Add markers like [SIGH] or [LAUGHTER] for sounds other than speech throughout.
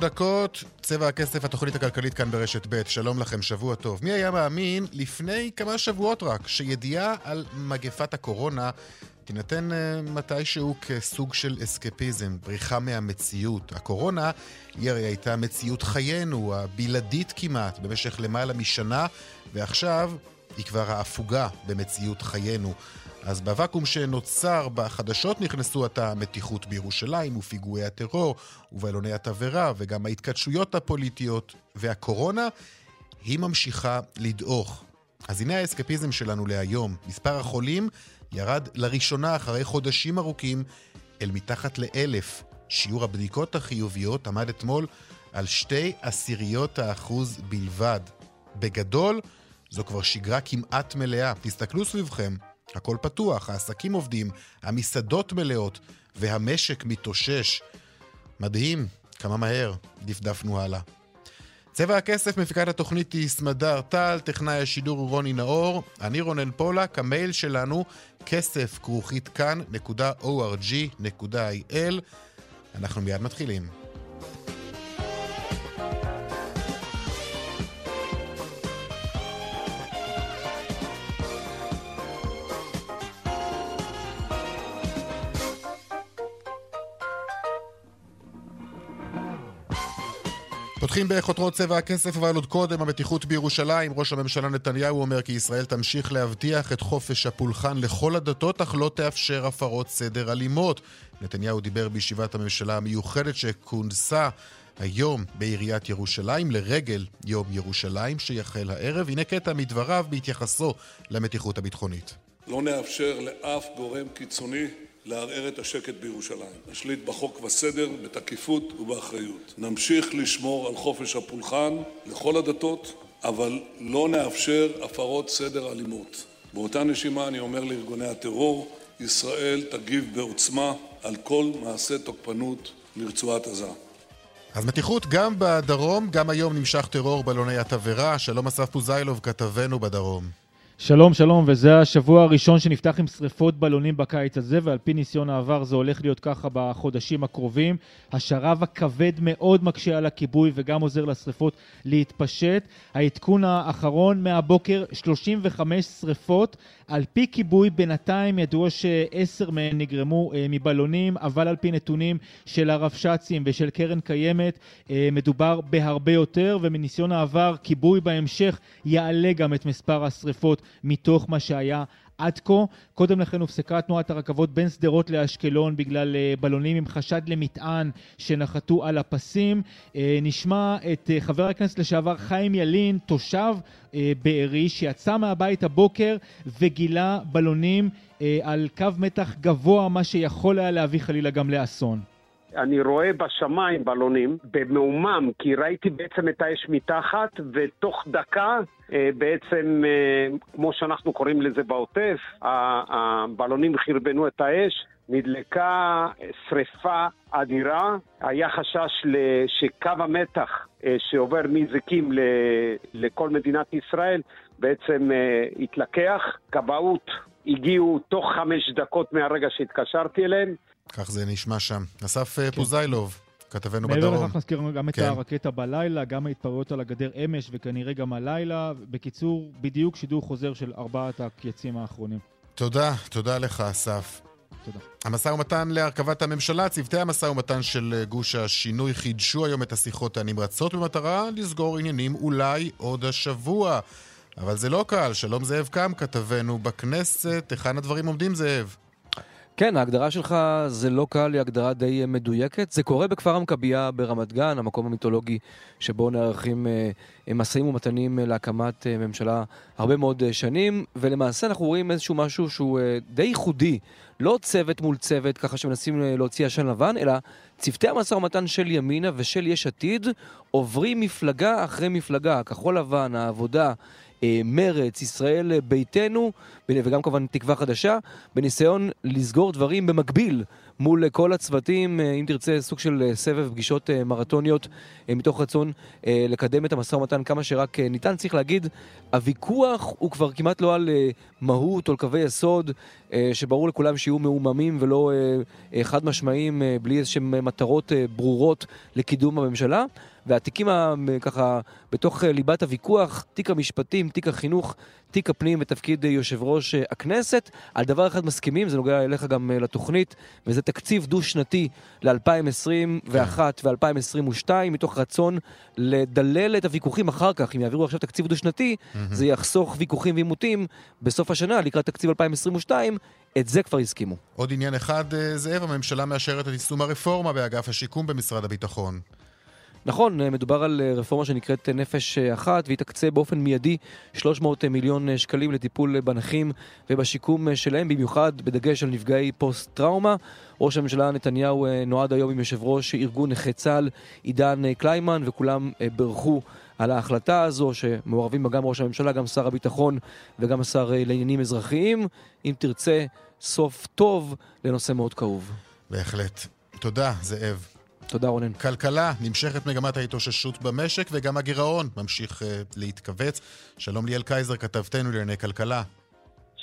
דקות, צבע הכסף, התוכנית הכלכלית כאן ברשת ב', שלום לכם, שבוע טוב. מי היה מאמין לפני כמה שבועות רק, שידיעה על מגפת הקורונה תינתן uh, מתישהו כסוג של אסקפיזם, בריחה מהמציאות. הקורונה היא הרי הייתה מציאות חיינו, הבלעדית כמעט, במשך למעלה משנה, ועכשיו היא כבר ההפוגה במציאות חיינו. אז בוואקום שנוצר בחדשות נכנסו עתה המתיחות בירושלים ופיגועי הטרור ובלוני התבערה וגם ההתכתשויות הפוליטיות והקורונה, היא ממשיכה לדעוך. אז הנה האסקפיזם שלנו להיום. מספר החולים ירד לראשונה אחרי חודשים ארוכים אל מתחת לאלף. שיעור הבדיקות החיוביות עמד אתמול על שתי עשיריות האחוז בלבד. בגדול, זו כבר שגרה כמעט מלאה. תסתכלו סביבכם, הכל פתוח, העסקים עובדים, המסעדות מלאות, והמשק מתאושש. מדהים, כמה מהר דפדפנו הלאה. צבע הכסף, מפיקת התוכנית היא סמדר טל, טכנאי השידור הוא רוני נאור, אני רונן פולק, המייל שלנו כסף כרוכית כאן.org.il. אנחנו מיד מתחילים. פותחים בחותרות צבע הכסף, אבל עוד קודם המתיחות בירושלים. ראש הממשלה נתניהו אומר כי ישראל תמשיך להבטיח את חופש הפולחן לכל הדתות, אך לא תאפשר הפרות סדר אלימות. נתניהו דיבר בישיבת הממשלה המיוחדת שכונסה היום בעיריית ירושלים לרגל יום ירושלים שיחל הערב. הנה קטע מדבריו בהתייחסו למתיחות הביטחונית. לא נאפשר לאף גורם קיצוני לערער את השקט בירושלים. נשליט בחוק וסדר, בתקיפות ובאחריות. נמשיך לשמור על חופש הפולחן לכל הדתות, אבל לא נאפשר הפרות סדר אלימות. באותה נשימה אני אומר לארגוני הטרור, ישראל תגיב בעוצמה על כל מעשה תוקפנות לרצועת עזה. אז מתיחות גם בדרום, גם היום נמשך טרור בלוני התבערה. שלום אסף פוזיילוב, כתבנו בדרום. שלום, שלום, וזה השבוע הראשון שנפתח עם שריפות בלונים בקיץ הזה, ועל פי ניסיון העבר זה הולך להיות ככה בחודשים הקרובים. השרב הכבד מאוד מקשה על הכיבוי וגם עוזר לשריפות להתפשט. העדכון האחרון מהבוקר, 35 שריפות. על פי כיבוי בינתיים ידוע שעשר מהן נגרמו אה, מבלונים, אבל על פי נתונים של הרבש"צים ושל קרן קיימת, אה, מדובר בהרבה יותר, ומניסיון העבר, כיבוי בהמשך יעלה גם את מספר השריפות מתוך מה שהיה עד כה. קודם לכן הופסקה תנועת הרכבות בין שדרות לאשקלון בגלל אה, בלונים עם חשד למטען שנחתו על הפסים. אה, נשמע את אה, חבר הכנסת לשעבר חיים ילין, תושב בארי, שיצא מהבית הבוקר וגילה בלונים על קו מתח גבוה, מה שיכול היה להביא חלילה גם לאסון. אני רואה בשמיים בלונים במעומם, כי ראיתי בעצם את האש מתחת, ותוך דקה אה, בעצם, אה, כמו שאנחנו קוראים לזה בעוטף, הבלונים חרבנו את האש, נדלקה שריפה אדירה, היה חשש שקו המתח אה, שעובר מזיקים לכל מדינת ישראל בעצם התלקח. כבאות הגיעו תוך חמש דקות מהרגע שהתקשרתי אליהם, כך זה נשמע שם. אסף אה, כן. פוזיילוב, כתבנו בדרום. מעבר לכך נזכיר גם את כן. הרקטה בלילה, גם ההתפרעויות על הגדר אמש וכנראה גם הלילה. בקיצור, בדיוק שידור חוזר של ארבעת הקייצים האחרונים. תודה, תודה לך, אסף. תודה. המשא ומתן להרכבת הממשלה, צוותי המשא ומתן של אה, גוש השינוי חידשו היום את השיחות הנמרצות במטרה לסגור עניינים אולי עוד השבוע. אבל זה לא קל, שלום זאב קם, כתבנו בכנסת, היכן הדברים עומדים זאב? כן, ההגדרה שלך זה לא קל, היא הגדרה די מדויקת. זה קורה בכפר המכבייה ברמת גן, המקום המיתולוגי שבו נערכים אה, משאים ומתנים אה, להקמת אה, ממשלה הרבה מאוד שנים, ולמעשה אנחנו רואים איזשהו משהו שהוא די ייחודי. לא צוות מול צוות, ככה שמנסים להוציא עשן לבן, אלא צוותי המשא ומתן של ימינה ושל יש עתיד עוברים מפלגה אחרי מפלגה, כחול לבן, העבודה, אה, מרץ, ישראל ביתנו, וגם כמובן תקווה חדשה, בניסיון לסגור דברים במקביל מול כל הצוותים, אה, אם תרצה, סוג של אה, סבב פגישות מרתוניות, מתוך רצון לקדם את המשא ומתן כמה שרק ניתן. צריך להגיד, הוויכוח הוא כבר כמעט לא על מהות או על קווי יסוד, שברור לכולם שיהיו מעוממים ולא חד משמעיים, בלי איזשהם מטרות ברורות לקידום הממשלה. והתיקים ככה בתוך אה, ליבת הוויכוח, תיק המשפטים, תיק החינוך, תיק הפנים ותפקיד אה, יושב ראש אה, הכנסת. על דבר אחד מסכימים, זה נוגע אליך גם לתוכנית, וזה תקציב דו-שנתי ל-2021 ו-2022, מתוך רצון לדלל את הוויכוחים אחר כך. אם יעבירו עכשיו תקציב דו-שנתי, mm-hmm. זה יחסוך ויכוחים ועימותים בסוף השנה, לקראת תקציב 2022. את זה כבר הסכימו. עוד עניין אחד, זאב, הממשלה מאשרת את יישום הרפורמה באגף השיקום במשרד הביטחון. נכון, אה, מדובר על אה, רפורמה שנקראת אה, נפש אחת, והיא תקצה באופן מיידי 300 מיליון שקלים לטיפול בנכים ובשיקום שלהם, במיוחד בדגש על נפגעי פוסט-טראומה. ראש הממשלה נתניהו נועד היום עם יושב ראש ארגון נכי צה"ל עידן קליימן, וכולם בירכו על ההחלטה הזו, שמעורבים בה גם ראש הממשלה, גם שר הביטחון וגם השר לעניינים אזרחיים. אם תרצה, סוף טוב לנושא מאוד כאוב. בהחלט. תודה, זאב. תודה רונן. כלכלה, נמשכת מגמת ההתאוששות במשק וגם הגירעון ממשיך uh, להתכווץ. שלום ליאל קייזר, כתבתנו לענייני כלכלה.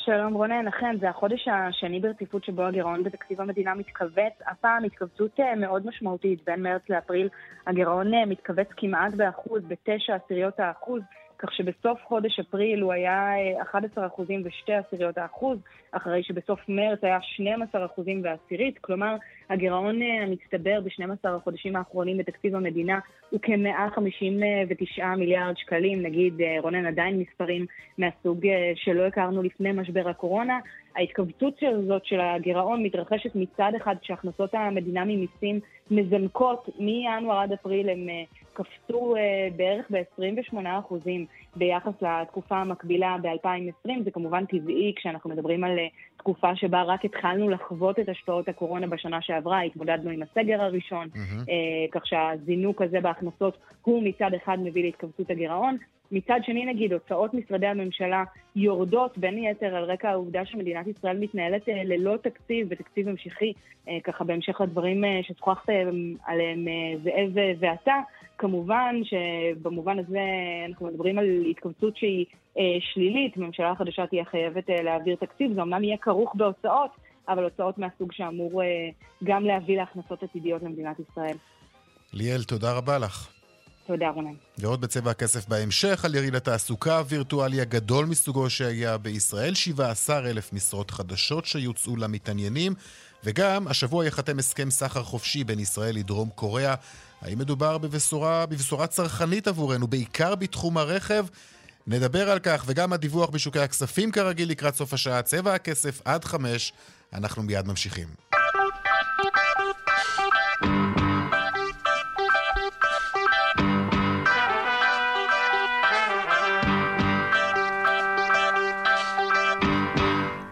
שלום רונן, אכן, זה החודש השני ברציפות שבו הגירעון בתקציב המדינה מתכווץ. הפעם התכווצות אה, מאוד משמעותית, בין מרץ לאפריל הגירעון אה, מתכווץ כמעט באחוז, בתשע עשיריות האחוז. כך שבסוף חודש אפריל הוא היה 11 אה, אחוזים ושתי עשיריות האחוז, אחרי שבסוף מרץ היה 12 אחוזים ועשירית, כלומר הגירעון אה, המצטבר ב-12 החודשים האחרונים בתקציב המדינה הוא כ-159 מיליארד שקלים, נגיד אה, רונן עדיין מספרים מהסוג שלא הכרנו לפני משבר הקורונה. ההתכווצות הזאת של הגירעון מתרחשת מצד אחד כשהכנסות המדינה ממיסים מזנקות מינואר עד אפריל הם קפצו uh, בערך ב-28% ביחס לתקופה המקבילה ב-2020. זה כמובן טבעי כשאנחנו מדברים על uh, תקופה שבה רק התחלנו לחוות את השפעות הקורונה בשנה שעברה, התמודדנו עם הסגר הראשון, mm-hmm. uh, כך שהזינוק הזה בהכנסות הוא מצד אחד מביא להתכווצות הגירעון. מצד שני, נגיד, הוצאות משרדי הממשלה יורדות בין היתר על רקע העובדה שמדינת ישראל מתנהלת ללא תקציב ותקציב המשכי, ככה בהמשך לדברים ששוחחת עליהם זאב ואתה. כמובן שבמובן הזה אנחנו מדברים על התכווצות שהיא אה, שלילית, הממשלה החדשה תהיה חייבת אה, להעביר תקציב, זה אמנם יהיה כרוך בהוצאות, אבל הוצאות מהסוג שאמור אה, גם להביא להכנסות עתידיות למדינת ישראל. ליאל, תודה רבה לך. תודה, רונן. ועוד בצבע הכסף בהמשך על יריד התעסוקה הווירטואלי הגדול מסוגו שהיה בישראל, 17 אלף משרות חדשות שיוצאו למתעניינים, וגם השבוע ייחתם הסכם סחר חופשי בין ישראל לדרום קוריאה. האם מדובר בבשורה, בבשורה צרכנית עבורנו, בעיקר בתחום הרכב? נדבר על כך, וגם הדיווח בשוקי הכספים כרגיל לקראת סוף השעה, צבע הכסף עד חמש. אנחנו מיד ממשיכים.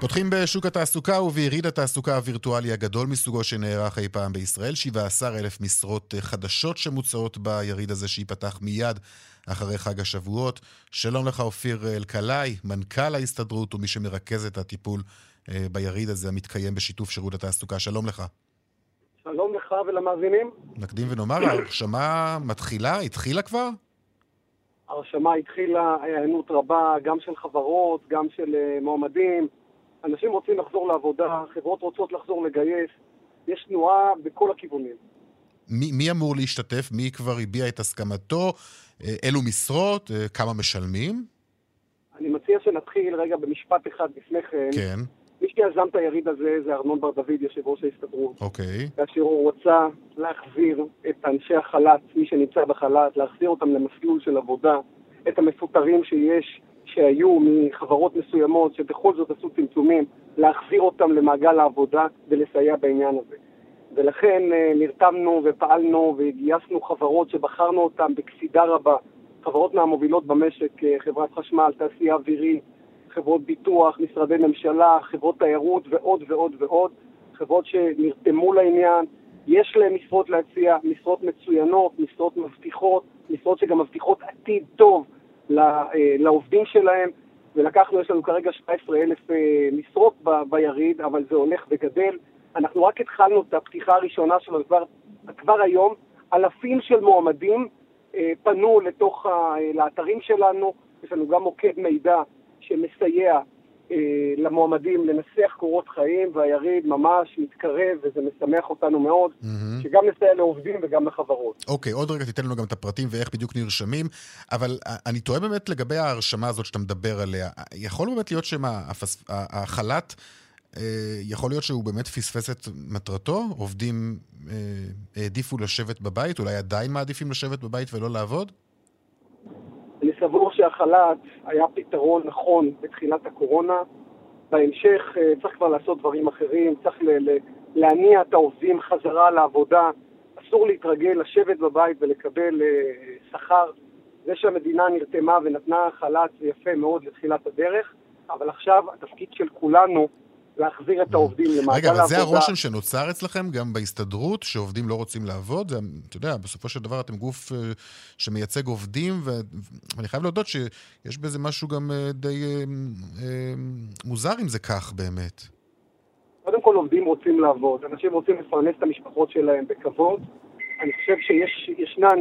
פותחים בשוק התעסוקה וביריד התעסוקה הווירטואלי הגדול מסוגו שנערך אי פעם בישראל. 17 אלף משרות חדשות שמוצעות ביריד הזה שייפתח מיד אחרי חג השבועות. שלום לך אופיר אלקלעי, מנכ"ל ההסתדרות ומי שמרכז את הטיפול אה, ביריד הזה המתקיים בשיתוף שירות התעסוקה. שלום לך. שלום לך ולמאזינים. נקדים ונאמר, ההרשמה מתחילה? התחילה כבר? ההרשמה התחילה, היענות רבה, גם של חברות, גם של אה, מועמדים. אנשים רוצים לחזור לעבודה, חברות רוצות לחזור לגייס, יש תנועה בכל הכיוונים. מי, מי אמור להשתתף? מי כבר הביע את הסכמתו? אה, אילו משרות? אה, כמה משלמים? אני מציע שנתחיל רגע במשפט אחד לפני כן. כן. מי שיזם את היריד הזה זה ארנון בר דוד, יושב ראש ההסתדרות. אוקיי. כאשר הוא רוצה להחזיר את אנשי החל"ת, מי שנמצא בחל"ת, להחזיר אותם למסלול של עבודה, את המפוטרים שיש, שהיו מחברות מסוימות שבכל זאת עשו צמצומים, להחזיר אותם למעגל העבודה ולסייע בעניין הזה. ולכן אה, נרתמנו ופעלנו וגייסנו חברות שבחרנו אותן בקפידה רבה, חברות מהמובילות במשק, אה, חברת חשמל, תעשייה אווירית, חברות ביטוח, משרדי ממשלה, חברות תיירות ועוד ועוד ועוד, חברות שנרתמו לעניין, יש להם משרות להציע, משרות מצוינות, משרות מבטיחות, משרות שגם מבטיחות עתיד טוב לעובדים שלהם, ולקחנו, יש לנו כרגע 17,000 משרות ביריד, אבל זה הולך וגדל. אנחנו רק התחלנו את הפתיחה הראשונה שלנו, כבר, כבר היום אלפים של מועמדים אה, פנו לתוך אה, לאתרים שלנו, יש לנו גם מוקד מידע שמסייע אה, למועמדים לנסח קורות חיים, והיריד ממש מתקרב, וזה משמח אותנו מאוד, mm-hmm. שגם נסייע לעובדים וגם לחברות. אוקיי, עוד רגע תיתן לנו גם את הפרטים ואיך בדיוק נרשמים, אבל אני תוהה באמת לגבי ההרשמה הזאת שאתה מדבר עליה. יכול באמת להיות שהחל"ת... אה, יכול להיות שהוא באמת פספס את מטרתו? עובדים אה, העדיפו לשבת בבית? אולי עדיין מעדיפים לשבת בבית ולא לעבוד? שהחל"ת היה פתרון נכון בתחילת הקורונה. בהמשך אה, צריך כבר לעשות דברים אחרים, צריך להניע את העובדים חזרה לעבודה. אסור להתרגל לשבת בבית ולקבל שכר. זה שהמדינה נרתמה ונתנה חל"ת זה יפה מאוד לתחילת הדרך, אבל עכשיו התפקיד של כולנו להחזיר את העובדים למעגל העבודה. רגע, אבל זה הרושם שנוצר אצלכם גם בהסתדרות, שעובדים לא רוצים לעבוד? זה, אתה יודע, בסופו של דבר אתם גוף uh, שמייצג עובדים, ואני חייב להודות שיש בזה משהו גם uh, די uh, מוזר אם זה כך באמת. קודם כל עובדים רוצים לעבוד, אנשים רוצים לפרנס את המשפחות שלהם בכבוד. אני חושב שישנן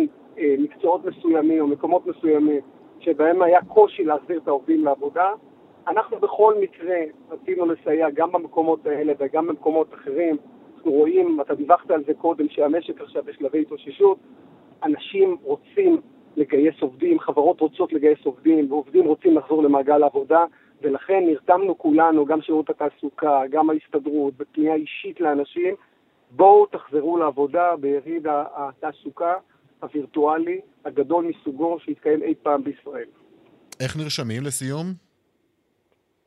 מקצועות מסוימים או מקומות מסוימים שבהם היה קושי להחזיר את העובדים לעבודה. אנחנו בכל מקרה רצינו לסייע גם במקומות האלה וגם במקומות אחרים. אנחנו רואים, אתה דיווחת על זה קודם, שהמשק עכשיו בשלבי התאוששות. אנשים רוצים לגייס עובדים, חברות רוצות לגייס עובדים, ועובדים רוצים לחזור למעגל העבודה, ולכן נרתמנו כולנו, גם שירות התעסוקה, גם ההסתדרות, בפנייה אישית לאנשים, בואו תחזרו לעבודה ביריד התעסוקה הווירטואלי הגדול מסוגו שהתקיים אי פעם בישראל. איך נרשמים לסיום?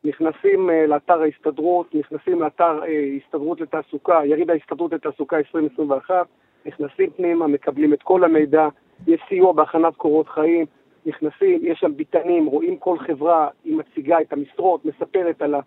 נכנסים uh, לאתר ההסתדרות, נכנסים לאתר uh, הסתדרות לתעסוקה, יריד ההסתדרות לתעסוקה 2021, נכנסים פנימה, מקבלים את כל המידע, יש סיוע בהכנת קורות חיים, נכנסים, יש שם ביטנים, רואים כל חברה, היא מציגה את המשרות, מספרת על, ה,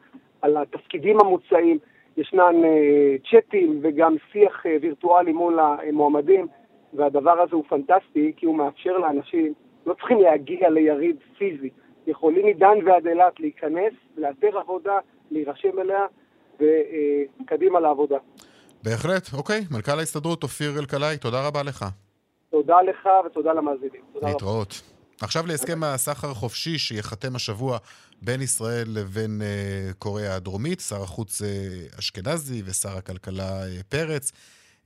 על התפקידים המוצעים, ישנן uh, צ'אטים וגם שיח וירטואלי מול המועמדים, והדבר הזה הוא פנטסטי, כי הוא מאפשר לאנשים, לא צריכים להגיע ליריד פיזי. יכולים מדן ועד אילת להיכנס, לאתר עבודה, להירשם אליה, וקדימה לעבודה. בהחלט, אוקיי. מנכ"ל ההסתדרות אופיר אלקלעי, תודה רבה לך. תודה לך ותודה למאזינים. להתראות. רבה. עכשיו להסכם הסחר החופשי שייחתם השבוע בין ישראל לבין uh, קוריאה הדרומית, שר החוץ uh, אשכנזי ושר הכלכלה uh, פרץ.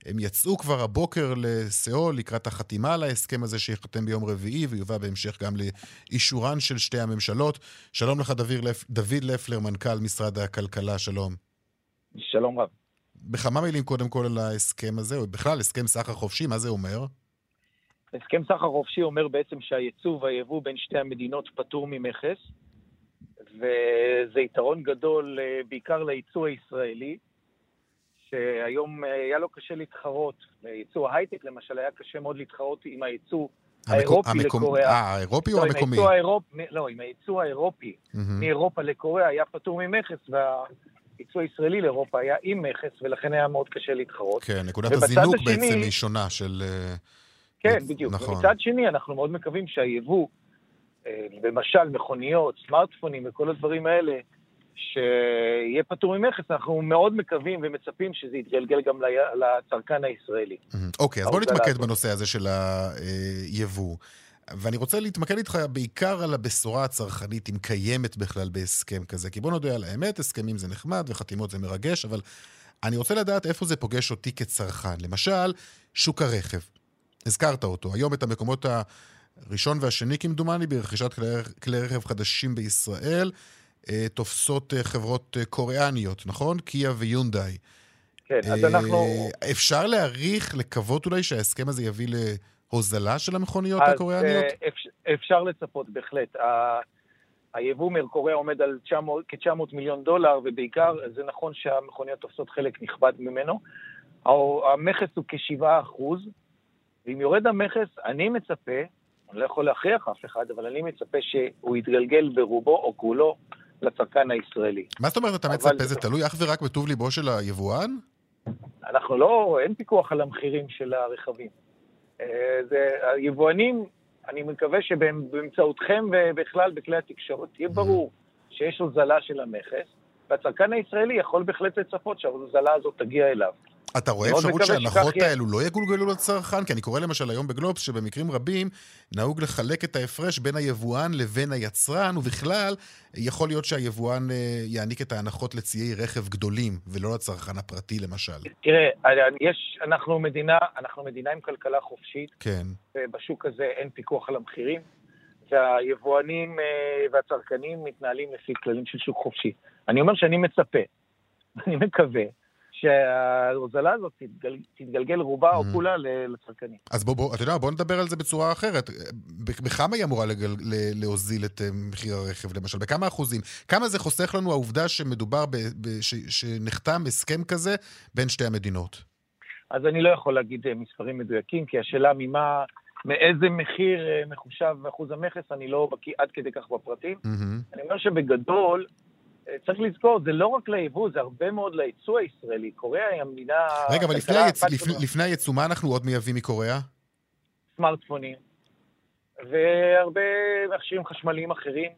הם יצאו כבר הבוקר לסיאול לקראת החתימה על ההסכם הזה שייחתם ביום רביעי ויובא בהמשך גם לאישורן של שתי הממשלות. שלום לך דוד. דוד לפלר, מנכ"ל משרד הכלכלה, שלום. שלום רב. בכמה מילים קודם כל על ההסכם הזה, או בכלל הסכם סחר חופשי, מה זה אומר? הסכם סחר חופשי אומר בעצם שהייצוא והיבוא בין שתי המדינות פטור ממכס, וזה יתרון גדול אה, בעיקר לייצוא הישראלי. שהיום אה, היה לו קשה להתחרות. ייצוא ההייטק למשל היה קשה מאוד להתחרות עם הייצוא האירופי המקום... לקוריאה. אה, האירופי או לא, המקומי? האירופ... לא, עם הייצוא האירופי mm-hmm. מאירופה לקוריאה היה פטור ממכס, והייצוא הישראלי לאירופה היה עם מכס, ולכן היה מאוד קשה להתחרות. כן, נקודת הזינוק השני... בעצם היא שונה של... אה, כן, בדיוק. נכון. ומצד שני, אנחנו מאוד מקווים שהיבוא, אה, למשל מכוניות, סמארטפונים וכל הדברים האלה, שיהיה פטור ממכס, אנחנו מאוד מקווים ומצפים שזה יתגלגל גם לצרכן הישראלי. אוקיי, אז בוא נתמקד בנושא הזה של היבוא. ואני רוצה להתמקד איתך בעיקר על הבשורה הצרכנית, אם קיימת בכלל בהסכם כזה. כי בוא נודה על האמת, הסכמים זה נחמד וחתימות זה מרגש, אבל אני רוצה לדעת איפה זה פוגש אותי כצרכן. למשל, שוק הרכב. הזכרת אותו. היום את המקומות הראשון והשני, כמדומני, ברכישת כלי, כלי רכב חדשים בישראל. אה, תופסות אה, חברות אה, קוריאניות, נכון? קיה ויונדאי. כן, אז אנחנו... אפשר להעריך, לקוות אולי שההסכם הזה יביא להוזלה של המכוניות אז הקוריאניות? אפשר לצפות, בהחלט. היבוא מקוריאה עומד על 900 כ-900 מיליון דולר, ובעיקר זה נכון שהמכוניות תופסות חלק נכבד ממנו. המכס הוא כ-7 אחוז, ואם יורד המכס, אני מצפה, אני לא יכול להכריח אף אחד, אבל אני מצפה שהוא יתגלגל ברובו או כולו לצרכן הישראלי. מה זאת אומרת אתה אבל- מצפה? זה תלוי אך ורק בטוב ליבו של היבואן? אנחנו לא, אין פיקוח על המחירים של הרכבים. אה, זה, היבואנים, אני מקווה שבאמצעותכם ובכלל בכלי התקשורת. יהיה ברור שיש הוזלה של המכס, והצרכן הישראלי יכול בהחלט לצפות שההוזלה הזאת תגיע אליו. אתה רואה אפשרות שההנחות. האלו לא יגולגלו לצרכן? כי אני קורא למשל היום בגלובס שבמקרים רבים נהוג לחלק את ההפרש בין היבואן לבין היצרן, ובכלל יכול להיות שהיבואן אה, יעניק את ההנחות לציי רכב גדולים, ולא לצרכן הפרטי למשל. תראה, יש, אנחנו מדינה, אנחנו מדינה עם כלכלה חופשית, כן. ובשוק הזה אין פיקוח על המחירים, והיבואנים אה, והצרכנים מתנהלים לפי כללים של שוק חופשי. אני אומר שאני מצפה, [LAUGHS] אני מקווה, שההוזלה הזאת תתגל, תתגלגל רובה או Mhm. כולה לצרכנים. אז בוא, בוא, אתה יודע, בוא נדבר על זה בצורה אחרת. בכמה היא אמורה לגל, ל- להוזיל את אה, מחיר הרכב, למשל? בכמה אחוזים? כמה זה חוסך לנו העובדה שמדובר, ב, ב, ש, שנחתם הסכם כזה בין שתי המדינות? אז אני לא יכול להגיד אה, מספרים מדויקים, כי השאלה ממה, מאיזה מחיר אה, מחושב אחוז המכס, אני לא בקיא עד כדי כך בפרטים. מהמם. אני אומר שבגדול, צריך לזכור, זה לא רק ליבוא, זה הרבה מאוד ליצוא הישראלי. קוריאה היא המדינה... רגע, אבל לפני, היצ... לפני. לפני הייצוא, מה אנחנו עוד מייבאים מקוריאה? סמארטפונים, והרבה מכשירים חשמליים אחרים.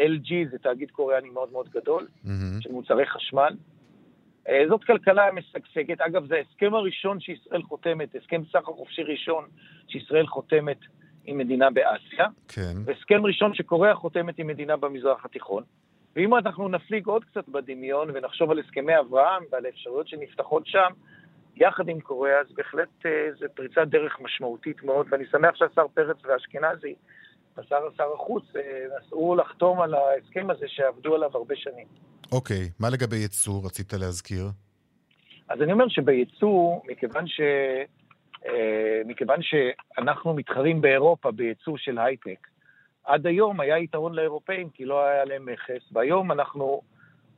LG זה תאגיד קוריאני מאוד מאוד גדול, מהמם. של מוצרי חשמל. אה, זאת כלכלה משגשגת. אגב, זה ההסכם הראשון שישראל חותמת, הסכם סחר חופשי ראשון שישראל חותמת עם מדינה באסיה, כן. והסכם ראשון שקוריאה חותמת עם מדינה במזרח התיכון. ואם אנחנו נפליג עוד קצת בדמיון ונחשוב על הסכמי אברהם ועל האפשרויות שנפתחות שם, יחד עם קוריאה, אז בהחלט אה, זו פריצת דרך משמעותית מאוד, ואני שמח שהשר פרץ ואשכנזי, השר שר החוץ, אה, נסעו לחתום על ההסכם הזה שעבדו עליו הרבה שנים. אוקיי, מה לגבי ייצוא? רצית להזכיר? אז אני אומר שבייצוא, מכיוון, ש... אה, מכיוון שאנחנו מתחרים באירופה בייצוא של הייטק, עד היום היה יתרון לאירופאים כי לא היה להם מכס, והיום אנחנו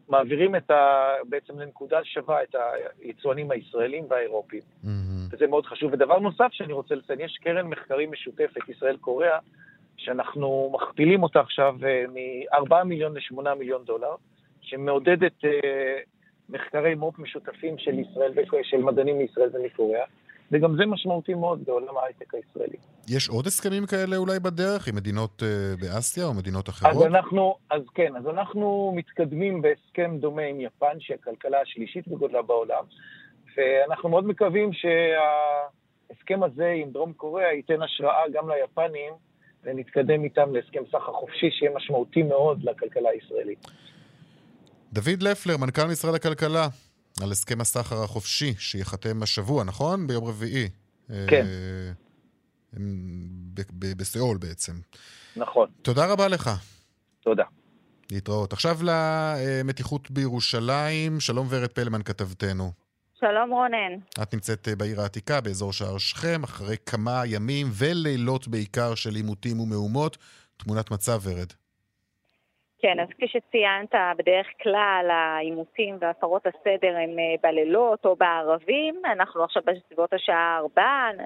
מעבירים את ה... בעצם לנקודה שווה את היצואנים הישראלים והאירופים. מהמם. וזה מאוד חשוב. ודבר נוסף שאני רוצה לציין, יש קרן מחקרים משותפת, ישראל-קוריאה, שאנחנו מכפילים אותה עכשיו אה, מ-4 מיליון ל-8 מיליון דולר, שמעודדת אה, מחקרי מו"פ משותפים של ישראל, של מדענים מישראל ומקוריאה, וגם זה משמעותי מאוד בעולם ההייטק הישראלי. יש עוד הסכמים כאלה אולי בדרך עם מדינות אה, באסיה או מדינות אחרות? אז אנחנו, אז כן, אז אנחנו מתקדמים בהסכם דומה עם יפן, שהיא הכלכלה השלישית בגודלה בעולם, ואנחנו מאוד מקווים שההסכם הזה עם דרום קוריאה ייתן השראה גם ליפנים, ונתקדם איתם להסכם סחר חופשי שיהיה משמעותי מאוד לכלכלה הישראלית. דוד לפלר, מנכ"ל משרד הכלכלה, על הסכם הסחר החופשי שייחתם השבוע, נכון? ביום רביעי. כן. אה, בסיאול בעצם. נכון, תודה רבה לך. תודה. להתראות. עכשיו למתיחות בירושלים. שלום ורד פלמן, כתבתנו. שלום רונן. את נמצאת אה, בעיר העתיקה, באזור שער שכם, אחרי כמה ימים ולילות בעיקר של עימותים ומהומות. תמונת מצב, ורד. כן, אז כפי שציינת, בדרך כלל העימותים והפרות הסדר הם אה, בלילות או בערבים. אנחנו עכשיו בסביבות השעה 4,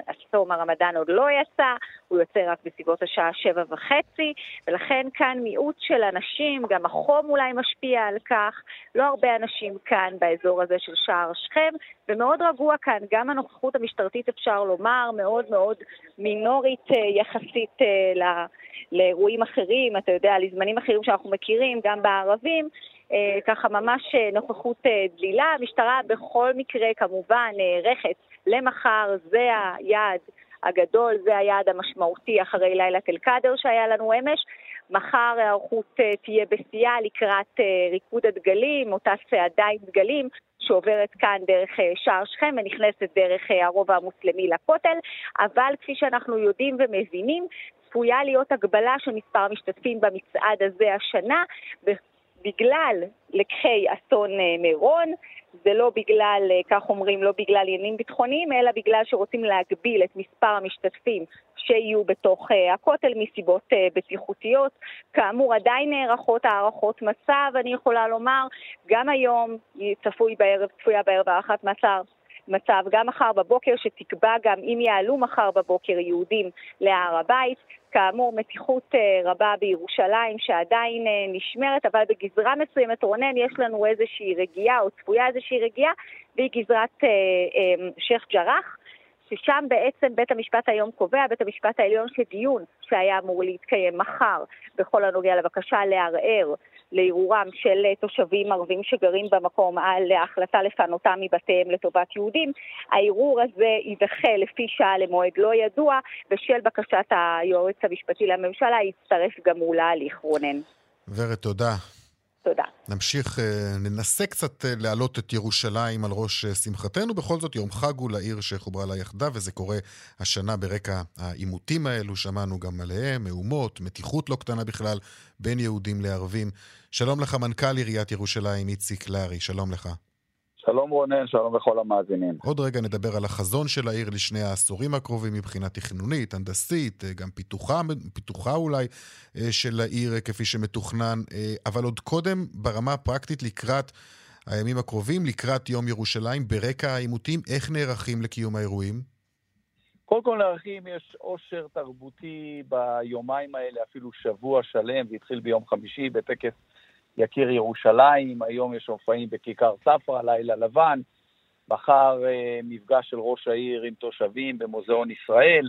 הצום הרמדאן עוד לא יצא, הוא יוצא רק בסביבות השעה שבע וחצי, ולכן כאן מיעוט של אנשים, גם החום אולי משפיע על כך. לא הרבה אנשים כאן באזור הזה של שער שכם, ומאוד רגוע כאן. גם הנוכחות המשטרתית, אפשר לומר, מאוד מאוד מינורית אה, יחסית אה. לאירועים אחרים, אתה יודע, לזמנים אחרים שאנחנו מכירים, גם בערבים, אה, ככה ממש אה, נוכחות אה, דלילה. המשטרה בכל מקרה כמובן נערכת למחר, זה היעד הגדול, זה היעד המשמעותי אחרי לילה אל-קאדר שהיה לנו אמש. מחר ההיערכות תהיה בשיאה לקראת ריקוד הדגלים, אותה צעדה עם דגלים שעוברת כאן דרך שער שכם ונכנסת דרך הרובע המוסלמי לכותל, אבל כפי שאנחנו יודעים ומבינים, צפויה להיות הגבלה של מספר המשתתפים במצעד הזה השנה, בגלל לקחי אסון מירון, זה לא בגלל, כך אומרים, לא בגלל עניינים ביטחוניים, אלא בגלל שרוצים להגביל את מספר המשתתפים שיהיו בתוך הכותל מסיבות בטיחותיות. כאמור, עדיין נערכות הערכות מצב, אני יכולה לומר, גם היום צפוי בערב, צפויה בערב הערכת מצב מצב גם מחר בבוקר, שתקבע גם אם יעלו מחר בבוקר יהודים להר הבית. כאמור, מתיחות רבה בירושלים שעדיין נשמרת, אבל בגזרה מסוימת, רונן, יש לנו איזושהי רגיעה, או צפויה איזושהי רגיעה, והיא גזרת אה, אה, שייח' ג'ראח. ששם בעצם בית המשפט היום קובע, בית המשפט העליון שדיון שהיה אמור להתקיים מחר בכל הנוגע לבקשה לערער לערעורם של תושבים ערבים שגרים במקום על ההחלטה לפנותם מבתיהם לטובת יהודים. הערעור הזה יידחה לפי שעה למועד לא ידוע, בשל בקשת היועץ המשפטי לממשלה יצטרף גם הוא להליך, רונן. ורד, תודה. תודה. נמשיך, ננסה קצת להעלות את ירושלים על ראש שמחתנו. בכל זאת, יום חג הוא לעיר שחוברה לה יחדיו, וזה קורה השנה ברקע העימותים האלו, שמענו גם עליהם, מהומות, מתיחות לא קטנה בכלל, בין יהודים לערבים. שלום לך, מנכ"ל עיריית ירושלים, איציק לארי, שלום לך. שלום רונן, שלום לכל המאזינים. עוד רגע נדבר על החזון של העיר לשני העשורים הקרובים מבחינה תכנונית, הנדסית, גם פיתוחה, פיתוחה אולי של העיר כפי שמתוכנן, אבל עוד קודם ברמה הפרקטית לקראת הימים הקרובים, לקראת יום ירושלים, ברקע העימותים, איך נערכים לקיום האירועים? קודם כל נערכים, יש עושר תרבותי ביומיים האלה, אפילו שבוע שלם, זה התחיל ביום חמישי בטקס יקיר ירושלים, היום יש מופעים בכיכר ספרא, לילה לבן, מחר אה, מפגש של ראש העיר עם תושבים במוזיאון ישראל,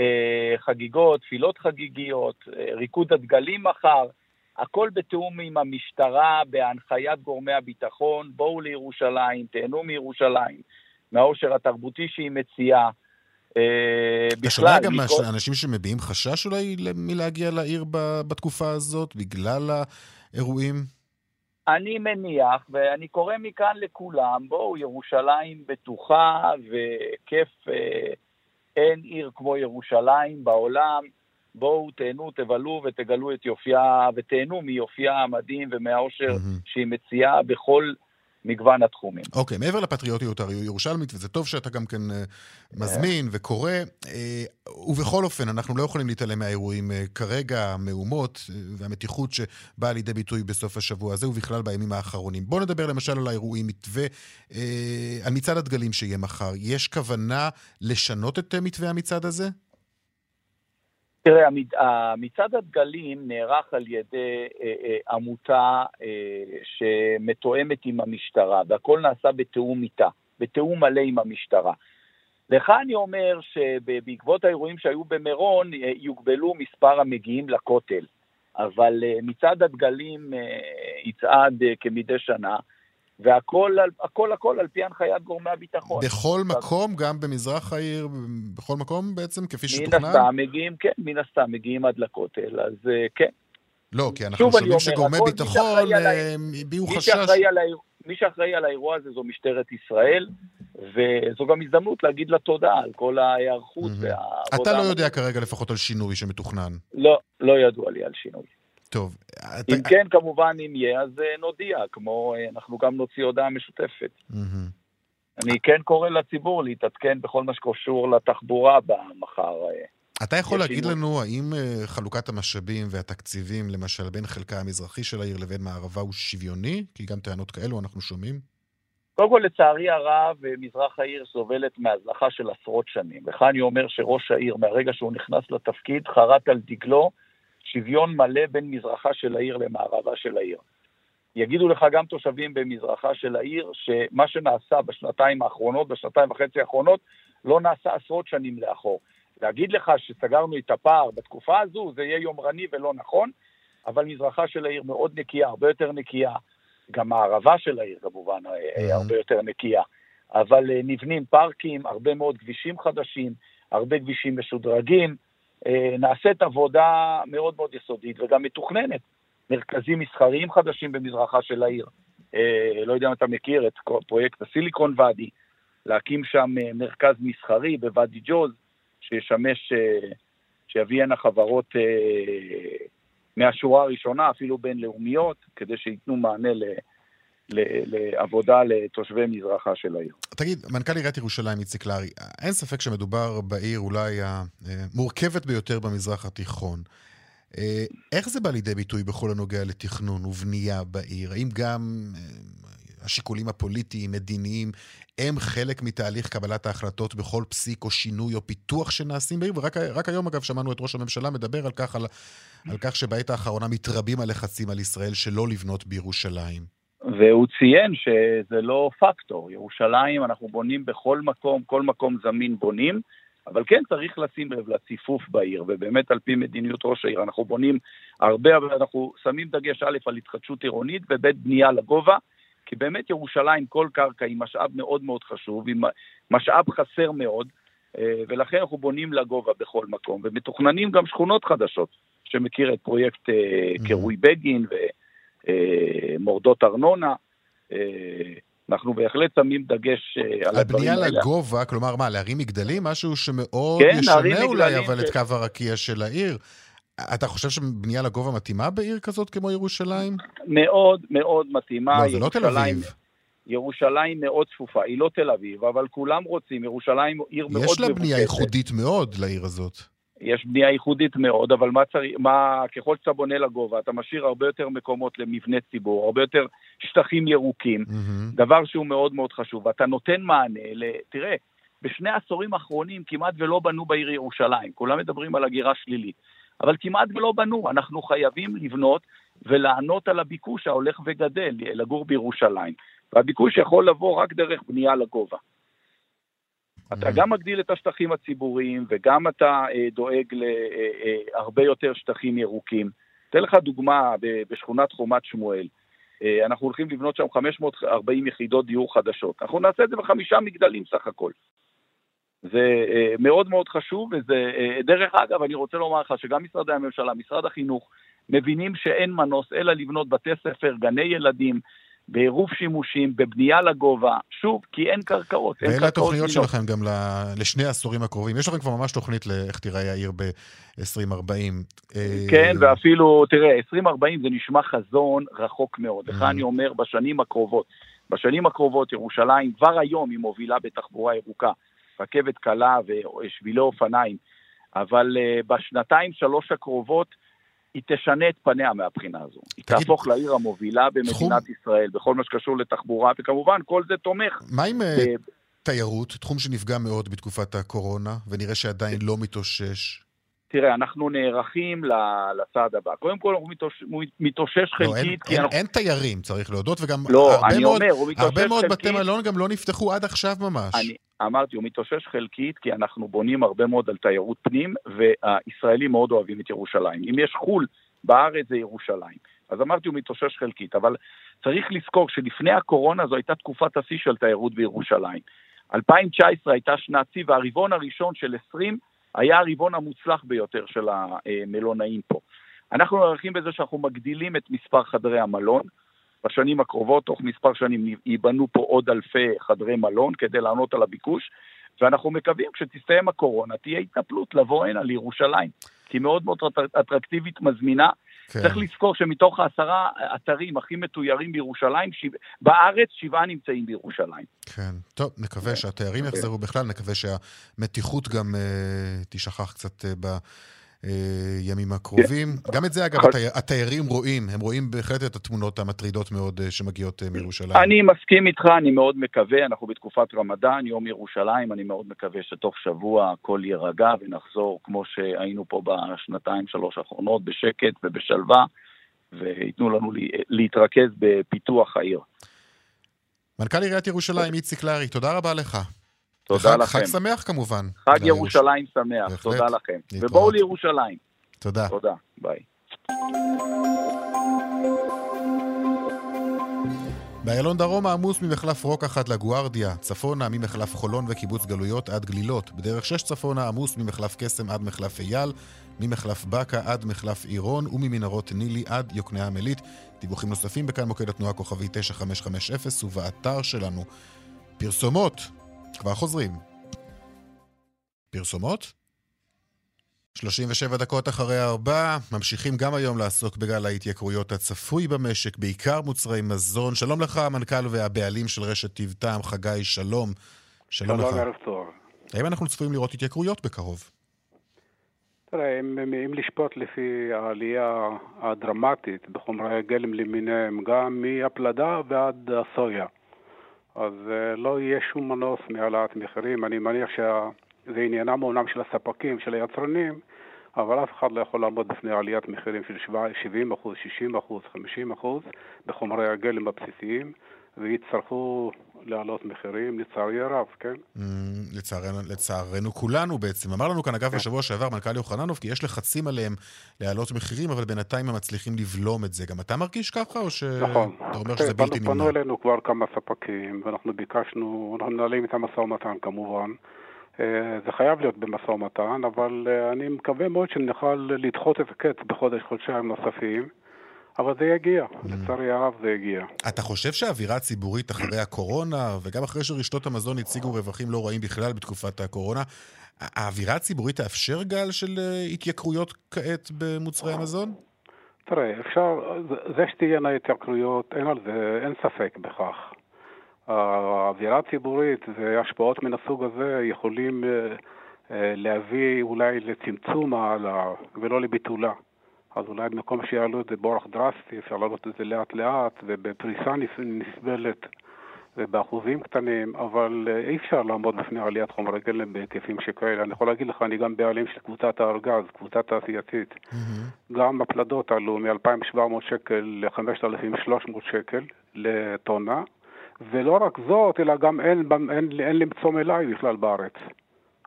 אה, חגיגות, תפילות חגיגיות, אה, ריקוד הדגלים מחר, הכל בתיאום עם המשטרה, בהנחיית גורמי הביטחון, בואו לירושלים, תהנו מירושלים, מהעושר התרבותי שהיא מציעה. אתה שומע גם מכל... אנשים שמביעים חשש אולי מלהגיע לעיר בתקופה הזאת, בגלל האירועים? אני מניח, ואני קורא מכאן לכולם, בואו, ירושלים בטוחה וכיף, אה, אין עיר כמו ירושלים בעולם. בואו תהנו, תבלו ותגלו את יופייה, ותהנו מיופייה המדהים ומהאושר mm-hmm. שהיא מציעה בכל מגוון התחומים. אוקיי, okay, מעבר לפטריוטיות הירושלמית, וזה טוב שאתה גם כן uh, מזמין yeah. וקורא, uh, ובכל אופן, אנחנו לא יכולים להתעלם מהאירועים כרגע, המהומות והמתיחות שבאה לידי ביטוי בסוף השבוע הזה, ובכלל בימים האחרונים. בואו נדבר למשל על האירועים, מתווה, על מצעד הדגלים שיהיה מחר. יש כוונה לשנות את מתווה המצעד הזה? תראה, מצעד הדגלים נערך על ידי אה, אה, עמותה אה, שמתואמת עם המשטרה, והכל נעשה בתיאום איתה, בתיאום מלא עם המשטרה. לך אני אומר שבעקבות האירועים שהיו במירון, יוגבלו מספר המגיעים לכותל. אבל מצעד הדגלים יצעד כמדי שנה, והכל הכל, הכל על פי הנחיית גורמי הביטחון. בכל מקום, גם במזרח העיר, בכל מקום בעצם, כפי שתוכנן? מן הסתם מגיעים, כן, מן הסתם מגיעים עד לכותל, אז אה, כן. לא, כי אנחנו שומעים שגורמי ביטחון אה, הביעו חשש... מי שאחראי על האירוע הזה זו משטרת ישראל, וזו גם הזדמנות להגיד לה תודה על כל ההיערכות והעבודה. אתה לא יודע כרגע לפחות על שינוי שמתוכנן. לא, לא ידוע לי על שינוי. טוב. אם אתה... כן, כמובן, אם יהיה, אז אה, נודיע, כמו אנחנו גם נוציא הודעה משותפת. אני כן קורא לציבור להתעדכן בכל מה שקשור לתחבורה במחר. אתה יכול להגיד שינוי. לנו האם אה, חלוקת המשאבים והתקציבים, למשל, בין חלקה המזרחי של העיר לבין מערבה הוא שוויוני? כי גם טענות כאלו אנחנו שומעים. קודם כל, לצערי הרב, מזרח העיר סובלת מהזנחה של עשרות שנים. לך אני אומר שראש העיר, מהרגע שהוא נכנס לתפקיד, חרט על דגלו שוויון מלא בין מזרחה של העיר למערבה של העיר. יגידו לך גם תושבים במזרחה של העיר, שמה שנעשה בשנתיים האחרונות, בשנתיים וחצי האחרונות, לא נעשה עשרות שנים לאחור. להגיד לך שסגרנו את הפער בתקופה הזו, זה יהיה יומרני ולא נכון, אבל מזרחה של העיר מאוד נקייה, הרבה יותר נקייה. גם הערבה של העיר כמובן mm-hmm. הרבה יותר נקייה. אבל אה, נבנים פארקים, הרבה מאוד כבישים חדשים, הרבה כבישים משודרגים, אה, נעשית עבודה מאוד מאוד יסודית וגם מתוכננת. מרכזים מסחריים חדשים במזרחה של העיר. אה, לא יודע אם אתה מכיר את פרויקט הסיליקון ואדי, להקים שם אה, מרכז מסחרי בוואדי ג'וז, שישמש, שיביא הנה חברות מהשורה הראשונה, אפילו בינלאומיות, כדי שייתנו מענה ל... לעבודה לתושבי מזרחה של העיר. תגיד, מנכ"ל עיריית ירושלים איציק לארי, אין ספק שמדובר בעיר אולי המורכבת ביותר במזרח התיכון. אה, איך זה בא לידי ביטוי בכל הנוגע לתכנון ובנייה בעיר? האם גם אה, השיקולים הפוליטיים, מדיניים, הם חלק מתהליך קבלת ההחלטות בכל פסיק או שינוי או פיתוח שנעשים בעיר? ורק היום, אגב, שמענו את ראש הממשלה מדבר על כך, על, על כך שבעת האחרונה מתרבים הלחצים על ישראל שלא לבנות בירושלים. והוא ציין שזה לא פקטור. ירושלים, אנחנו בונים בכל מקום, כל מקום זמין בונים, אבל כן צריך לשים לב לציפוף בעיר, ובאמת על פי מדיניות ראש העיר, אנחנו בונים הרבה, אבל אנחנו שמים דגש א' על התחדשות עירונית וב' בנייה לגובה, כי באמת ירושלים, כל קרקע היא משאב מאוד מאוד חשוב, היא משאב חסר מאוד, אה, ולכן אנחנו בונים לגובה בכל מקום, ומתוכננים גם שכונות חדשות, שמכיר את פרויקט אה, קירוי בגין, ו... אה, מורדות ארנונה. אה, אנחנו בהחלט שמים דגש אה, על הדברים האלה. על בנייה לגובה, כלומר מה, להרים מגדלים? משהו שמאוד כן, ישנה אולי אבל ש... את קו הרקיע של העיר. אתה חושב שבנייה לגובה מתאימה בעיר כזאת כמו ירושלים? מאוד מאוד מתאימה. לא, זה לא תל אביב. ירושלים מאוד צפופה, היא לא תל אביב, אבל כולם רוצים, ירושלים עיר מאוד מבוקשת. יש לה בנייה ייחודית מאוד לעיר הזאת. יש בנייה ייחודית מאוד, אבל מה צריך, מה, ככל שאתה בונה לגובה, אתה משאיר הרבה יותר מקומות למבנה ציבור, הרבה יותר שטחים ירוקים, mm-hmm. דבר שהוא מאוד מאוד חשוב. אתה נותן מענה ל... תראה, בשני העשורים האחרונים כמעט ולא בנו בעיר ירושלים, כולם מדברים על הגירה שלילית, אבל כמעט ולא בנו, אנחנו חייבים לבנות ולענות על הביקוש ההולך וגדל לגור בירושלים. והביקוש יכול לבוא רק דרך בנייה לגובה. אתה גם מגדיל את השטחים הציבוריים וגם אתה אה, דואג להרבה אה, אה, יותר שטחים ירוקים. אתן לך דוגמה בשכונת חומת שמואל. אנחנו הולכים לבנות שם 540 יחידות דיור חדשות. אנחנו נעשה את זה בחמישה מגדלים סך הכל. זה מאוד מאוד חשוב, וזה, דרך אגב, אני רוצה לומר לך שגם משרדי הממשלה, משרד החינוך, מבינים שאין מנוס אלא לבנות בתי ספר, גני ילדים, בעירוב שימושים, בבנייה לגובה, שוב, כי אין קרקעות. ואלה התוכניות שלכם גם לשני העשורים הקרובים. יש לכם כבר ממש תוכנית לאיך תיראה העיר ב-2040. אה, כן, ואפילו, תראה, 2040 זה נשמע חזון רחוק מאוד. mm. אני אומר, בשנים הקרובות. בשנים הקרובות ירושלים כבר היום היא מובילה בתחבורה ירוקה, רכבת קלה ושבילי אופניים, אבל uh, בשנתיים, שלוש הקרובות, היא תשנה את פניה מהבחינה הזו. היא תגיד, תהפוך לעיר המובילה במדינת תחום... ישראל, בכל מה שקשור לתחבורה, וכמובן כל זה תומך. מה עם ב... אה, תיירות, תחום שנפגע מאוד בתקופת הקורונה, ונראה שעדיין לא מתאושש? תראה, אנחנו נערכים לצעד הבא. קודם כל, הוא מתאושש, מתאושש חלקית. לא, אין, אין, אנחנו... אין תיירים, צריך להודות, וגם לא, הרבה, מאוד, אומר, הרבה מאוד בתי מלון גם לא נפתחו עד עכשיו ממש. אני, אמרתי, הוא מתאושש חלקית, כי אנחנו בונים הרבה מאוד על תיירות פנים, והישראלים מאוד אוהבים את ירושלים. אם יש חו"ל בארץ זה ירושלים. אז אמרתי, הוא מתאושש חלקית, אבל צריך לזכור שלפני הקורונה זו הייתה תקופת השיא של תיירות בירושלים. 2019 הייתה שנת שיא, והרבעון הראשון של 20 היה הרבעון המוצלח ביותר של המלונאים פה. אנחנו נערכים בזה שאנחנו מגדילים את מספר חדרי המלון. בשנים הקרובות, תוך מספר שנים, ייבנו פה עוד אלפי חדרי מלון כדי לענות על הביקוש, ואנחנו מקווים כשתסתיים הקורונה תהיה התנפלות לבוא הנה לירושלים, כי היא מאוד מאוד אטרקטיבית, מזמינה. כן. צריך לזכור שמתוך העשרה אתרים הכי מתוירים בירושלים, שבע, בארץ שבעה נמצאים בירושלים. כן, טוב, נקווה שהתיירים okay. יחזרו בכלל, נקווה שהמתיחות גם uh, תשכח קצת uh, ב... הימים הקרובים. גם את זה, אגב, התיירים רואים, הם רואים בהחלט את התמונות המטרידות מאוד אה, שמגיעות אה, מירושלים. אני מסכים איתך, אני מאוד מקווה, אנחנו בתקופת רמדאן, יום ירושלים, אני מאוד מקווה שתוך שבוע הכל יירגע ונחזור כמו שהיינו פה בשנתיים, שלוש האחרונות, בשקט ובשלווה, וייתנו לנו להתרכז בפיתוח העיר. מנכ"ל עיריית ירושלים, איציק לארי, תודה רבה לך. תודה לכם. חג שמח כמובן. חג ירושלים שמח, בהחלט. תודה לכם. להתראות. ובואו לירושלים. תודה. תודה, ביי. באיילון דרום העמוס ממחלף רוקחת לגוארדיה, צפונה ממחלף חולון וקיבוץ גלויות עד גלילות, בדרך שש צפונה עמוס ממחלף קסם עד מחלף אייל, ממחלף בקה עד מחלף עירון וממנהרות נילי עד יוקנעם עילית. דיווחים נוספים בכאן מוקד התנועה כוכבי 9550 ובאתר שלנו. פרסומות כבר חוזרים. פרסומות? 37 דקות אחרי הארבע, ממשיכים גם היום לעסוק בגל ההתייקרויות הצפוי במשק, בעיקר מוצרי מזון. שלום לך, המנכ"ל והבעלים של רשת טיב טעם, חגי שלום. שלום, שלום, לך. ערב טוב. האם אנחנו צפויים לראות התייקרויות בקרוב? תראה, אם, אם לשפוט לפי העלייה הדרמטית בחומרי הגלם למיניהם, גם מהפלדה ועד הסויה, אז uh, לא יהיה שום מנוס מהעלאת מחירים. אני מניח שזה עניינם אומנם של הספקים, של היצרנים, אבל אף אחד לא יכול לעמוד בפני עליית מחירים של 70 אחוז, 60 אחוז, 50 אחוז בחומרי הגלם הבסיסיים, ויצטרכו להעלות מחירים, לצערי הרב, כן? Mm, לצערנו, לצערנו כולנו בעצם. אמר לנו כאן, אגב, בשבוע שעבר מנכ"ל יוחננוב, כי יש לחצים עליהם להעלות מחירים, אבל בינתיים הם מצליחים לבלום את זה. גם אתה מרגיש ככה, או שאתה נכון. אומר שזה פנו- בלתי נמנע? פנו אלינו כבר כמה ספקים, ואנחנו ביקשנו, אנחנו מנהלים איתם משא ומתן כמובן. אה, זה חייב להיות במשא ומתן, אבל אה, אני מקווה מאוד שנוכל לדחות את הקץ בחודש, חודשיים נוספים, אבל זה יגיע, Mm. לצערי הרב זה יגיע. אתה חושב שהאווירה הציבורית אחרי הקורונה, וגם אחרי שרשתות המזון הציגו רווחים לא רעים בכלל בתקופת הקורונה, האווירה הציבורית תאפשר גל של אה, התייקרויות כעת במוצרי המזון? תראה, אפשר, זה- שתהיינה התייקרויות, אין על זה, אין ספק בכך. האווירה הציבורית והשפעות מן הסוג הזה יכולים אה, אה, להביא אולי לצמצום העלאה ולא לביטולה. אז אולי במקום שיעלו את זה באורח דרסטי, אפשר להעלות את זה לאט לאט ובפריסה נס- נסבלת ובאחוזים קטנים, אבל אה, אי אפשר לעמוד בפני עליית חומרי גלם בהיקפים שכאלה. אני יכול להגיד לך, אני גם בעלים של קבוצת הארגז, קבוצה תעשייתית. גם הפלדות עלו מ-2,700 שקל ל-5,300 שקל לטונה, ולא רק זאת, אלא גם אין, אין, אין, אין למצוא מלאי בכלל בארץ.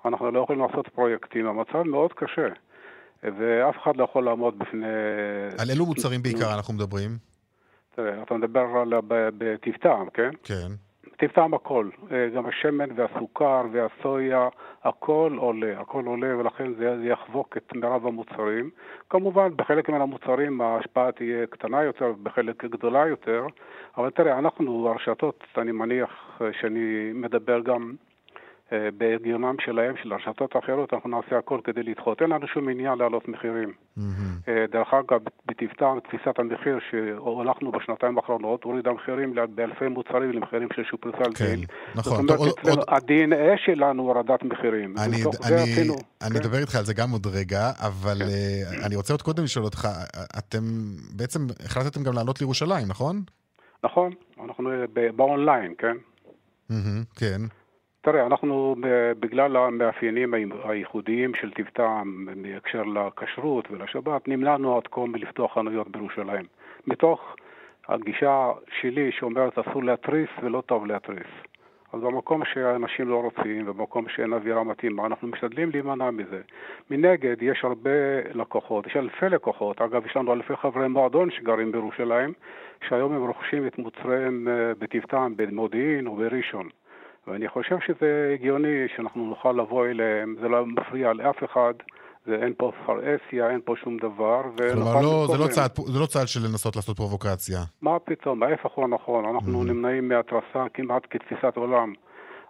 אנחנו לא יכולים לעשות פרויקטים, המצב מאוד קשה, ואף אחד לא יכול לעמוד בפני... על אילו מוצרים בעיקר אנחנו מדברים? תראה, אתה מדבר על בטיב טעם, כן? כן. טיב טעם הכל, אה, גם השמן והסוכר והסויה, הכל עולה, הכל עולה ולכן זה, יחבוק את מרב המוצרים. כמובן, בחלק מן המוצרים ההשפעה תהיה קטנה יותר, בחלק גדולה יותר, אבל תראה, אנחנו, הרשתות, אני מניח אה, שאני מדבר גם בהגיונם שלהם, של הרשתות האחרות, אנחנו נעשה הכל כדי לדחות. אין לנו שום עניין להעלות מחירים. אה, דרך אגב, בטבטם, תפיסת המחיר שהולכנו בשנתיים האחרונות, הורידה מחירים באלפי מוצרים למחירים של שופרסל כן, גיל. נכון. זאת אומרת, אצלנו ה-DNA שלנו הורדת מחירים. אני, אני, עשינו, אני כן. אדבר איתך על זה גם עוד רגע, אבל uh, אני רוצה עוד קודם לשאול אותך, אתם בעצם החלטתם גם לעלות לירושלים, נכון? נכון, אנחנו באונליין, כן? מהמם, כן. תראה, אנחנו בגלל המאפיינים הייחודיים של טבטם בהקשר לכשרות ולשבת, נמנענו עד כה מלפתוח חנויות בירושלים. מתוך הגישה שלי שאומרת אסור להתריס ולא טוב להתריס. אז במקום שאנשים לא רוצים ובמקום שאין אווירה מתאימה, אנחנו משתדלים להימנע מזה. מנגד, יש הרבה לקוחות, יש אלפי לקוחות, אגב, יש לנו אלפי חברי מועדון שגרים בירושלים, שהיום הם רוכשים את מוצריהם אה, בטבטם במודיעין או בראשון. ואני חושב שזה הגיוני שאנחנו נוכל לבוא אליהם, זה לא מפריע לאף אחד, זה, אין פה פרהסיה, אין פה שום דבר. כלומר, לא, זה, לא. צעד, זה לא צעד של לנסות לעשות פרובוקציה. מה פתאום, ההפך הוא הנכון, אנחנו נמנעים מהתרסה כמעט כתפיסת עולם.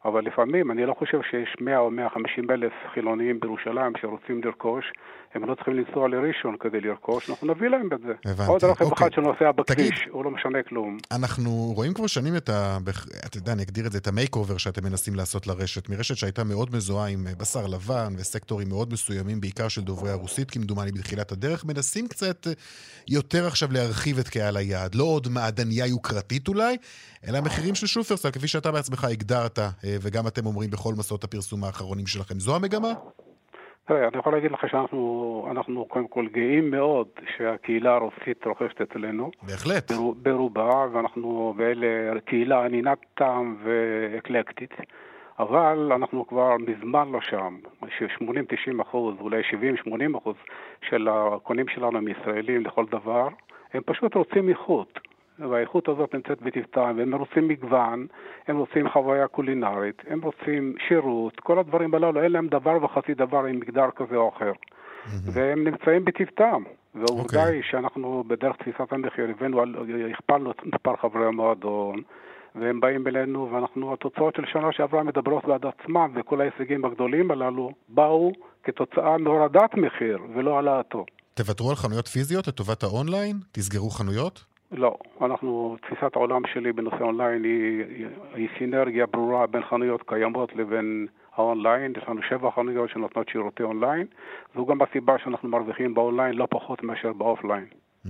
אבל לפעמים, אני לא חושב שיש 100 או 150 אלף חילוניים בירושלים שרוצים לרכוש, הם לא צריכים לנסוע לראשון כדי לרכוש, אנחנו נביא להם את זה. הבנתי, עוד רכב אוקיי. אחד שנוסע בכביש, תגיד- הוא לא משנה כלום. אנחנו רואים כבר שנים את ה... אתה יודע, אני אגדיר את זה, את ה makeover שאתם מנסים לעשות לרשת, מרשת שהייתה מאוד מזוהה עם אה, בשר לבן וסקטורים מאוד מסוימים, בעיקר של דוברי הרוסית, כמדומני בתחילת הדרך, מנסים קצת אה, יותר עכשיו להרחיב את קהל היעד. לא עוד מעדניה יוקרתית אולי, אלא המחירים של שופרסל, כפי שאתה בעצמך הגדרת, אה, וגם אתם אומרים בכל מסעות הפרסום האחרונים שלכם. זו המגמה? תראה, אני יכול להגיד לך שאנחנו אנחנו קודם כל גאים מאוד שהקהילה הרוסית רוכשת אצלנו. בהחלט. ברו- ברובה, ואנחנו באלה קהילה ענינת טעם ואקלקטית, אבל אנחנו כבר מזמן לא שם. ש-80-90 אחוז, אולי 70-80 אחוז של הקונים שלנו הם ישראלים לכל דבר, הם פשוט רוצים איכות. והאיכות הזאת נמצאת בטבטם, והם רוצים מגוון, הם רוצים חוויה קולינרית, הם רוצים שירות, כל הדברים הללו, אין להם דבר וחצי דבר עם מגדר כזה או אחר. והם נמצאים בטבטם. והעובדה אוקיי. היא שאנחנו בדרך תפיסת המחיר הבאנו, הכפלנו את מספר חברי המועדון, והם באים אלינו, ואנחנו, התוצאות של שנה שעברה מדברות בעד עצמם, וכל ההישגים הגדולים הללו באו כתוצאה מהורדת מחיר ולא העלאתו. תוותרו על חנויות פיזיות לטובת האונליין? תסגרו חנויות? לא, אנחנו, תפיסת העולם שלי בנושא אונליין היא, היא סינרגיה ברורה בין חנויות קיימות לבין האונליין. יש לנו שבע חנויות שנותנות שירותי אונליין. זו גם הסיבה שאנחנו מרוויחים באונליין לא פחות מאשר באופליין. Mm-hmm.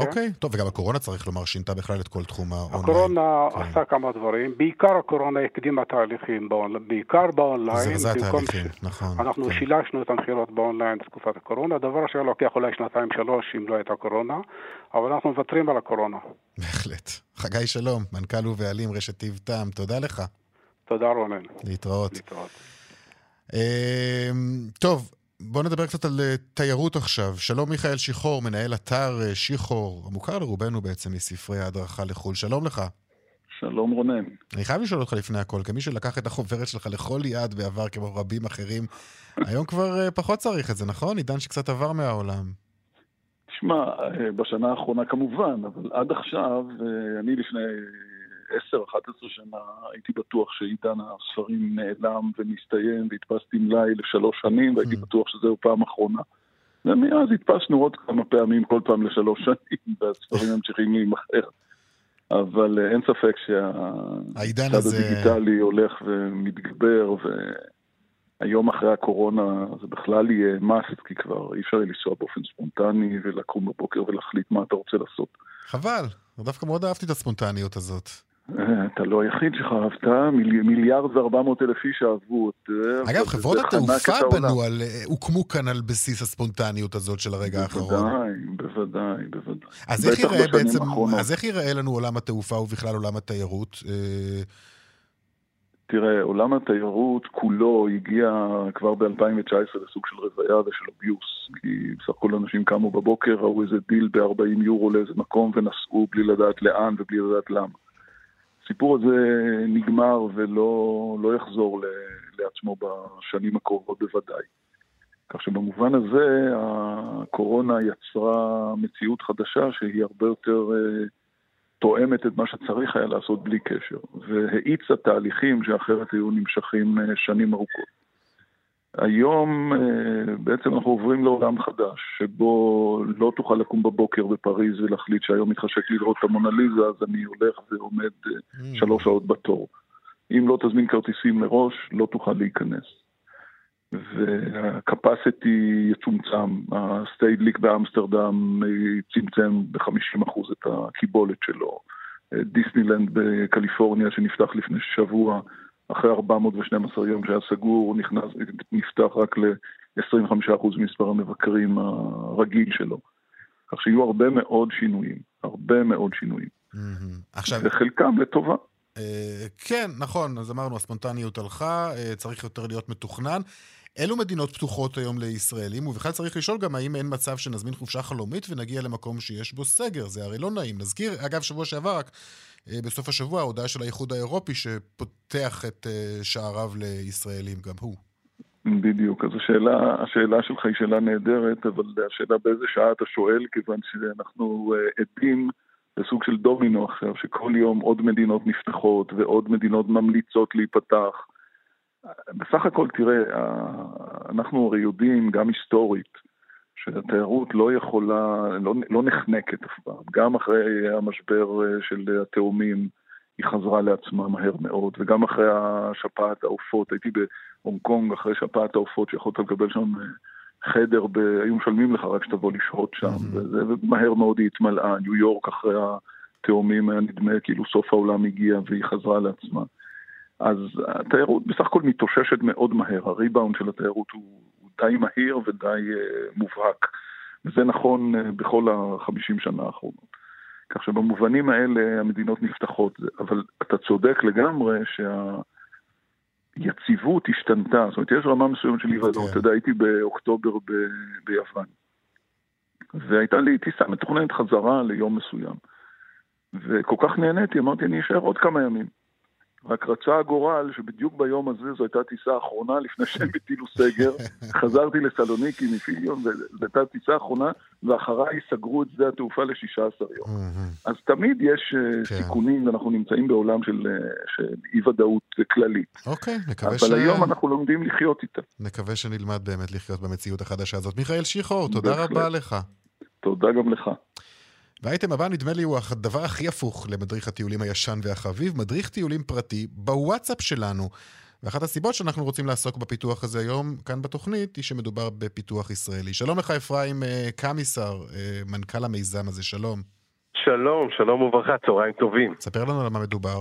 אוקיי, טוב, וגם הקורונה, צריך לומר, שינתה בכלל את כל תחום האונליין. הקורונה כן. עשתה כמה דברים, בעיקר הקורונה הקדימה תהליכים, בעיקר באונליין. זרזה תהליכים, נכון. אנחנו כן. שילשנו את המכירות באונליין בתקופת הקורונה, דבר שהיה לוקח אולי שנתיים-שלוש אם לא הייתה קורונה, אבל אנחנו מוותרים על הקורונה. בהחלט. חגי שלום, מנכ"ל ובעלים רשת טיב טעם, תודה לך. תודה רונן. להתראות. להתראות. אמ, טוב, בואו נדבר קצת על אה, תיירות עכשיו. שלום מיכאל שיחור, מנהל אתר אה, שיחור, המוכר לרובנו בעצם מספרי ההדרכה לחו"ל. שלום לך. שלום רונן. אני חייב לשאול אותך לפני הכל, כמי שלקח את החוברת שלך לכל יעד בעבר כמו רבים אחרים, [LAUGHS] היום כבר אה, פחות צריך את זה, נכון? עידן שקצת עבר מהעולם. תשמע, בשנה האחרונה כמובן, אבל עד עכשיו, אני לפני 10-11 שנה הייתי בטוח שעידן הספרים נעלם ומסתיים, והדפסתי מלאי לשלוש שנים, והייתי mm. בטוח שזהו פעם אחרונה. ומאז הדפסנו עוד כמה פעמים, כל פעם לשלוש שנים, [LAUGHS] והספרים ממשיכים להימכר. אבל אה, אין ספק שהצד הזה... הדיגיטלי הולך ומתגבר, והיום אחרי הקורונה זה בכלל יהיה must, כי כבר אי אפשר לנסוע באופן ספונטני ולקום בבוקר ולהחליט מה אתה רוצה לעשות. חבל, דווקא מאוד אהבתי את הספונטניות הזאת. אתה לא היחיד שחרבת, מיליארד וארבע מאות אלף איש אהבו את... אגב, חברות התעופה בנו על... הוקמו כאן על בסיס הספונטניות הזאת של הרגע האחרון. בוודאי, בוודאי, בוודאי. אז איך ייראה בעצם, אז איך ייראה לנו עולם התעופה ובכלל עולם התיירות? אה, תראה, עולם התיירות כולו הגיע כבר ב-2019 לסוג של רוויה ושל אביוס. כי בסך הכל אנשים קמו בבוקר, ראו איזה דיל ב-40 יורו לאיזה מקום ונסעו בלי לדעת לאן ובלי לדעת למה. הסיפור הזה נגמר ולא לא יחזור לעצמו בשנים הקרובות בוודאי. כך שבמובן הזה הקורונה יצרה מציאות חדשה שהיא הרבה יותר uh, תואמת את מה שצריך היה לעשות בלי קשר, והאיצה תהליכים שאחרת היו נמשכים uh, שנים ארוכות. היום אה, בעצם אנחנו עוברים לעולם חדש, שבו לא תוכל לקום בבוקר בפריז ולהחליט שהיום מתחשק לראות את המונליזה, אז אני הולך ועומד אה, mm. שלוש שעות בתור. אם לא תזמין כרטיסים מראש, לא תוכל להיכנס. וה capacity יצומצם, הסטדליק באמסטרדם צמצם ב-50% את הקיבולת שלו. דיסנילנד בקליפורניה שנפתח לפני שבוע, אחרי 412 יום שהיה סגור, הוא נכנס, נפתח רק ל-25% ממספר המבקרים הרגיל שלו. כך שיהיו הרבה מאוד שינויים, הרבה מאוד שינויים. עכשיו... וחלקם לטובה. אה, כן, נכון, אז אמרנו, הספונטניות הלכה, אה, צריך יותר להיות מתוכנן. אילו מדינות פתוחות היום לישראלים, ובכלל צריך לשאול גם האם אין מצב שנזמין חופשה חלומית ונגיע למקום שיש בו סגר, זה הרי לא נעים. נזכיר, אגב, שבוע שעבר רק בסוף השבוע, ההודעה של האיחוד האירופי שפותח את אה, שעריו לישראלים, גם הוא. בדיוק, אז השאלה, השאלה שלך היא שאלה נהדרת, אבל השאלה באיזה שעה אתה שואל, כיוון שאנחנו uh, עדים לסוג של דומינו עכשיו, שכל יום עוד מדינות נפתחות ועוד מדינות ממליצות להיפתח. בסך הכל, תראה, אנחנו הרי יודעים, גם היסטורית, שהתיירות לא יכולה, לא, לא נחנקת אף פעם. גם אחרי המשבר אה, של התאומים, היא חזרה לעצמה מהר מאוד, וגם אחרי השפעת העופות, הייתי בהונג קונג אחרי שפעת העופות, שיכולת לקבל שם אה, חדר, ב... היו משלמים לך רק שתבוא לשהות שם, וזה, ומהר מאוד היא התמלאה. ניו יורק אחרי התאומים היה נדמה כאילו סוף העולם הגיע והיא חזרה לעצמה. אז התיירות בסך הכל מתאוששת מאוד מהר, הריבאונד של התיירות הוא די מהיר ודי uh, מובהק. וזה נכון uh, בכל החמישים שנה האחרונות. כך שבמובנים האלה המדינות נפתחות, אבל אתה צודק לגמרי שהיציבות השתנתה, זאת אומרת, יש רמה מסוימת של אי ודאות. כן. אתה יודע, הייתי באוקטובר ב- ביוון, והייתה לי טיסה מתוכננת חזרה ליום מסוים. וכל כך נהניתי, אמרתי, אני אשאר עוד כמה ימים. רק רצה הגורל שבדיוק ביום הזה זו הייתה טיסה אחרונה לפני שהם הטילו סגר. [LAUGHS] חזרתי לסלוניקי מפיליון, וזו הייתה טיסה אחרונה, ואחריי סגרו את שדה התעופה ל-16 יום. אז תמיד יש אה, כן. סיכונים, ואנחנו נמצאים בעולם של, אה, של אי-ודאות כללית. אוקיי, נקווה אבל ש... היום אנחנו לומדים לחיות איתה. נקווה שנלמד באמת לחיות במציאות החדשה הזאת. מיכאל שיחור, תודה. רבה לך. תודה גם לך. והאייטם הבא נדמה לי הוא הדבר הכי הפוך למדריך הטיולים הישן והחביב, מדריך טיולים פרטי בוואטסאפ שלנו. ואחת הסיבות שאנחנו רוצים לעסוק בפיתוח הזה היום, כאן בתוכנית, היא שמדובר בפיתוח ישראלי. שלום לך אפרים אה, קמיסר, אה, מנכ"ל המיזם הזה, שלום. שלום, שלום וברכה, צהריים טובים. ספר לנו על מה מדובר.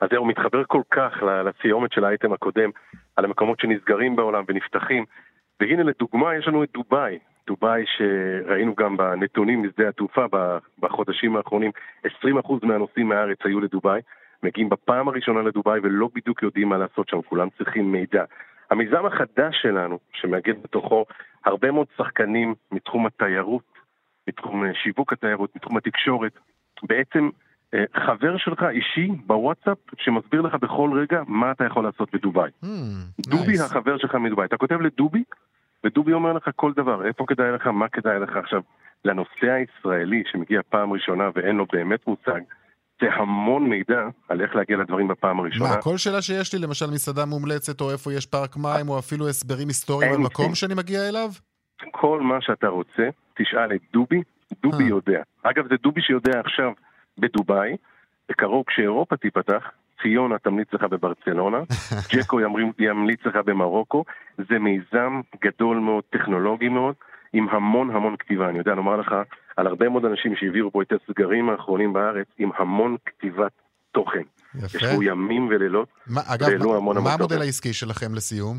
אז זהו, מתחבר כל כך לסיומת של האייטם הקודם, על המקומות שנסגרים בעולם ונפתחים. והנה לדוגמה, יש לנו את דובאי. דובאי שראינו גם בנתונים משדה התעופה בחודשים האחרונים, 20% מהנוסעים מהארץ היו לדובאי, מגיעים בפעם הראשונה לדובאי ולא בדיוק יודעים מה לעשות שם, כולם צריכים מידע. המיזם החדש שלנו, שמאגד בתוכו הרבה מאוד שחקנים מתחום התיירות, מתחום אה, שיווק התיירות, מתחום התקשורת, בעצם אה, חבר שלך אישי בוואטסאפ שמסביר לך בכל רגע מה אתה יכול לעשות בדובאי. דובי nice. החבר שלך מדובאי. אתה כותב לדובי, ודובי אומר לך כל דבר, איפה כדאי לך, מה כדאי לך. עכשיו, לנוסע הישראלי שמגיע פעם ראשונה ואין לו באמת מושג, זה המון מידע על איך להגיע לדברים בפעם הראשונה. מה, כל שאלה שיש לי, למשל מסעדה מומלצת, או איפה יש פארק מים, או אפילו הסברים היסטוריים במקום לי. שאני מגיע אליו? כל מה שאתה רוצה, תשאל את דובי, דובי אה. יודע. אגב, זה דובי שיודע עכשיו בדובאי, בקרוב כשאירופה תיפתח, ציונה תמליץ לך בברצלונה, [LAUGHS] ג'קו ימליץ לך במרוקו, זה מיזם גדול מאוד, טכנולוגי מאוד, עם המון המון כתיבה. אני יודע לומר לך על הרבה מאוד אנשים שהעבירו פה את הסגרים האחרונים בארץ, עם המון כתיבת תוכן. יפה. ישבו ימים ולילות, מה, אגב, מה- המון מה המון המודל. העסקי שלכם לסיום?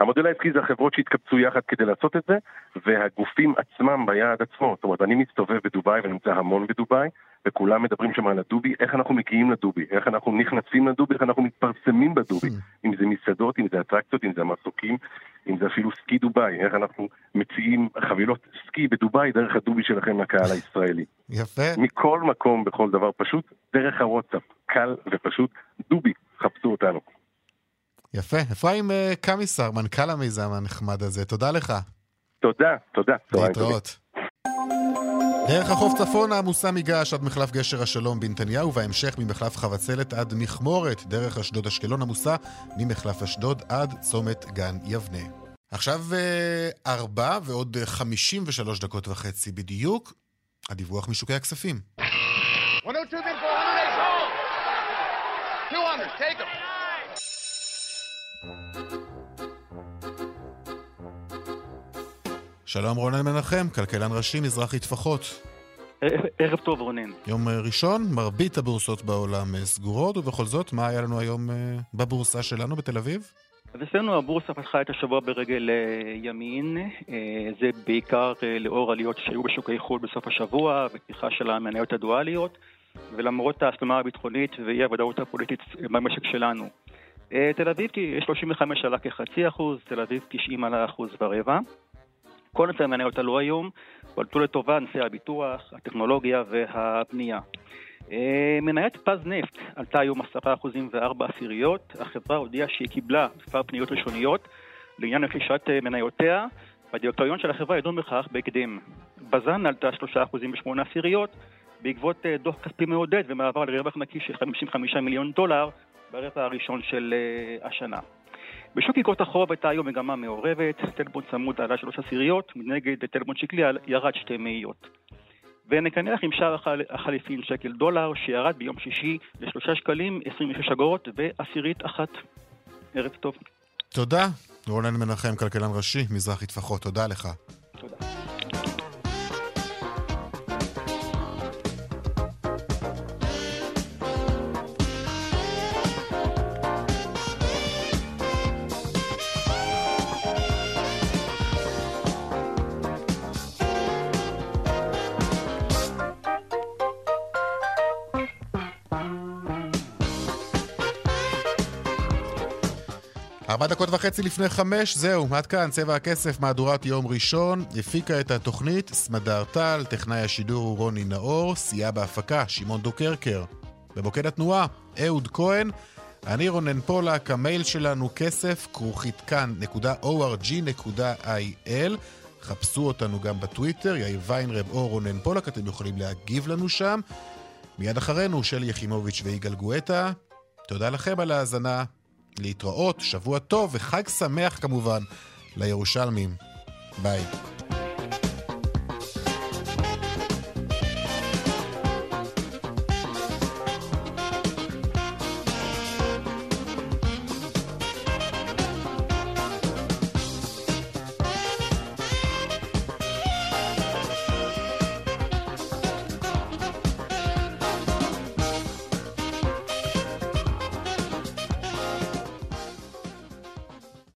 המודל העסקי זה החברות שהתקבצו יחד כדי לעשות את זה, והגופים עצמם ביעד עצמו. זאת אומרת, אני מסתובב בדובאי ונמצא המון בדובאי, וכולם מדברים שם על הדובי, איך אנחנו מגיעים לדובי, איך אנחנו נכנסים לדובי, איך אנחנו מתפרסמים בדובי. אם זה מסעדות, אם זה אטרקציות, אם זה מסוקים, אם זה אפילו סקי דובאי, איך אנחנו מציעים חבילות סקי בדובאי דרך הדובי שלכם לקהל [LAUGHS] הישראלי. יפה. מכל מקום, בכל דבר, פשוט דרך הוואטסאפ, קל ופשוט, דובי, חפשו אותנו. יפה. אפרים אה, קמיסר, מנכ"ל המיזם הנחמד הזה, תודה לך. תודה, תודה. להתראות. דרך החוף צפונה עמוסה מגעש עד מחלף גשר השלום בנתניהו, וההמשך ממחלף חבצלת עד מכמורת. דרך אשדוד אשקלון עמוסה ממחלף אשדוד עד צומת גן יבנה. עכשיו אה, ארבע ועוד אה, 53 דקות וחצי בדיוק, הדיווח משוקי הכספים. 102 bid for 108 sold. 200, take them. שלום רונן מנחם, כלכלן ראשי, מזרחי טפחות. ערב טוב, רונן. יום אה, ראשון, מרבית הבורסות בעולם אה, סגורות, ובכל זאת, מה היה לנו היום אה, בבורסה שלנו בתל אביב? אז אצלנו הבורסה פתחה את השבוע ברגל ימין, זה בעיקר לאור עליות שהיו בשוקי חו"ל בסוף השבוע, ופתיחה של המניות הדואליות, ולמרות ההסלמה הביטחונית ואי הוודאות הפוליטית במשק שלנו. תל אביב 35 עלה כחצי אחוז, תל אביב 90 עלה אחוז ורבע. כל נושאי המניות עלו היום, בלטו לטובה ענפי הביטוח, הטכנולוגיה והבנייה. אה, מניית פז נפט עלתה היום 10% ו-4 עשיריות. החברה הודיעה שהיא קיבלה מספר פניות ראשוניות לעניין רכישת אה, מניותיה, והדירקטוריון של החברה ידון בכך בהקדם. בז"ן עלתה 3% ו-8 עשיריות בעקבות אה, דוח כספי מעודד ומעבר לרווח נקי של 55 מיליון דולר ברבע הראשון של השנה. בשוק איגרות החוב הייתה היום מגמה מעורבת, טלפון צמוד עלה שלוש עשיריות, מנגד טלפון שקלי ירד שתי מאיות. ונקנח עם שער החל- החליפין שקל דולר, שירד ביום שישי לשלושה שקלים, 26 אגורות ועשירית אחת. ערב טוב. תודה, רונן מנחם, כלכלן ראשי, מזרחי טפחות, תודה לך. תודה. ארבע דקות וחצי לפני חמש, זהו, עד כאן, צבע הכסף, מהדורת יום ראשון. הפיקה את התוכנית סמדר טל, טכנאי השידור הוא רוני נאור, סייע בהפקה, שמעון דוקרקר. במוקד התנועה, אהוד כהן. אני רונן פולק, המייל שלנו כסף, כרוכית kan.org.il. חפשו אותנו גם בטוויטר, יאיר ויינרב או רונן פולק, אתם יכולים להגיב לנו שם. מיד אחרינו, שלי יחימוביץ' ויגאל גואטה. תודה לכם על ההאזנה. להתראות, שבוע טוב וחג שמח כמובן לירושלמים. ביי.